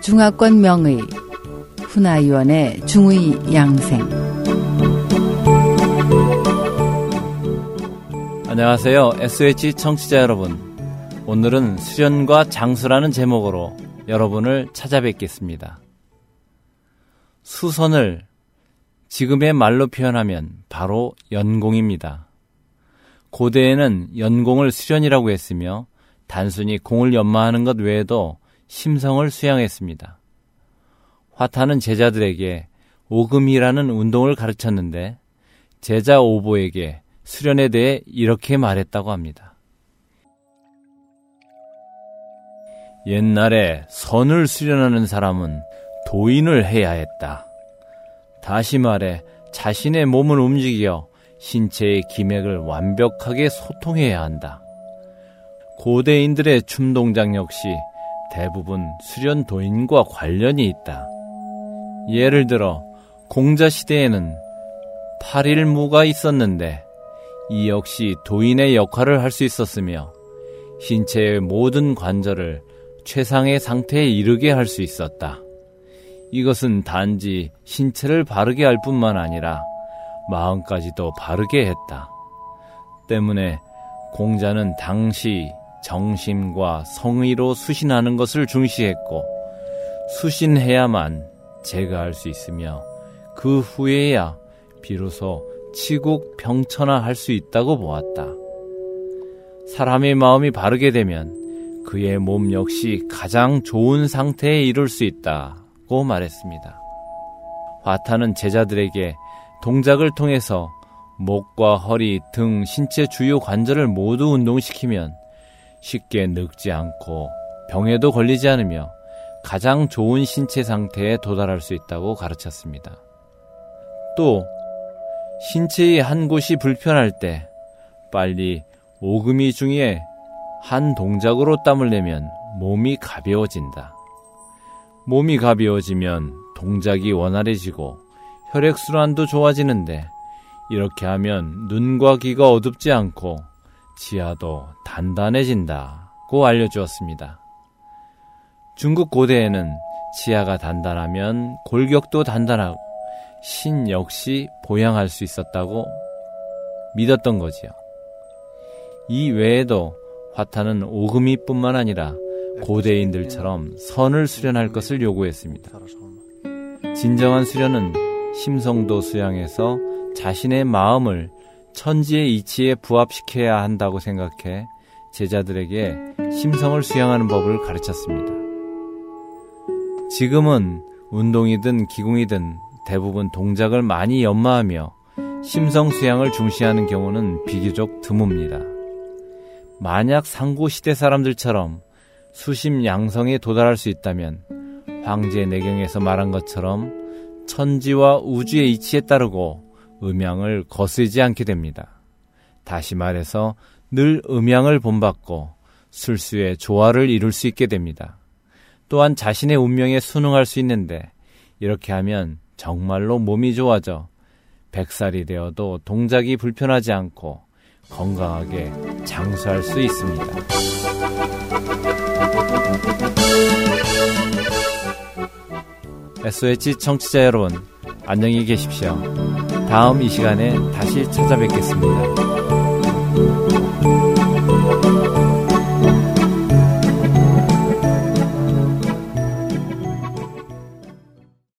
중화권 명의 훈아위원의 중의 양생 안녕하세요. SH 청취자 여러분. 오늘은 수련과 장수라는 제목으로 여러분을 찾아뵙겠습니다. 수선을 지금의 말로 표현하면 바로 연공입니다. 고대에는 연공을 수련이라고 했으며 단순히 공을 연마하는 것 외에도 심성을 수양했습니다. 화타는 제자들에게 오금이라는 운동을 가르쳤는데 제자 오보에게 수련에 대해 이렇게 말했다고 합니다. 옛날에 선을 수련하는 사람은 도인을 해야 했다. 다시 말해 자신의 몸을 움직여 신체의 기맥을 완벽하게 소통해야 한다. 고대인들의 춤 동작 역시 대부분 수련 도인과 관련이 있다. 예를 들어 공자 시대에는 8일무가 있었는데 이 역시 도인의 역할을 할 수 있었으며 신체의 모든 관절을 최상의 상태에 이르게 할 수 있었다. 이것은 단지 신체를 바르게 할 뿐만 아니라 마음까지도 바르게 했다. 때문에 공자는 당시 정심과 성의로 수신하는 것을 중시했고 수신해야만 제가할 수 있으며 그 후에야 비로소 치국 평천화할 수 있다고 보았다. 사람의 마음이 바르게 되면 그의 몸 역시 가장 좋은 상태에 이룰 수 있다고 말했습니다. 화타는 제자들에게 동작을 통해서 목과 허리 등 신체 주요 관절을 모두 운동시키면 쉽게 늙지 않고 병에도 걸리지 않으며 가장 좋은 신체 상태에 도달할 수 있다고 가르쳤습니다. 또 신체의 한 곳이 불편할 때 빨리 오금이 중에 한 동작으로 땀을 내면 몸이 가벼워진다. 몸이 가벼워지면 동작이 원활해지고 혈액순환도 좋아지는데 이렇게 하면 눈과 귀가 어둡지 않고 지하도 단단해진다고 알려주었습니다. 중국 고대에는 지하가 단단하면 골격도 단단하고 신 역시 보양할 수 있었다고 믿었던 거지요. 이 외에도 화타는 오금이뿐만 아니라 고대인들처럼 선을 수련할 것을 요구했습니다. 진정한 수련은 심성도 수양해서 자신의 마음을 천지의 이치에 부합시켜야 한다고 생각해 제자들에게 심성을 수양하는 법을 가르쳤습니다. 지금은 운동이든 기궁이든 대부분 동작을 많이 연마하며 심성 수양을 중시하는 경우는 비교적 드뭅니다. 만약 상고 시대 사람들처럼 수심 양성에 도달할 수 있다면 황제 내경에서 말한 것처럼 천지와 우주의 이치에 따르고 음양을 거스지 않게 됩니다. 다시 말해서 늘 음양을 본받고 술수의 조화를 이룰 수 있게 됩니다. 또한 자신의 운명에 순응할 수 있는데 이렇게 하면 정말로 몸이 좋아져 백살이 되어도 동작이 불편하지 않고 건강하게 장수할 수 있습니다. SOH 청취자 여러분, 안녕히 계십시오. 다음 이 시간에 다시 찾아뵙겠습니다.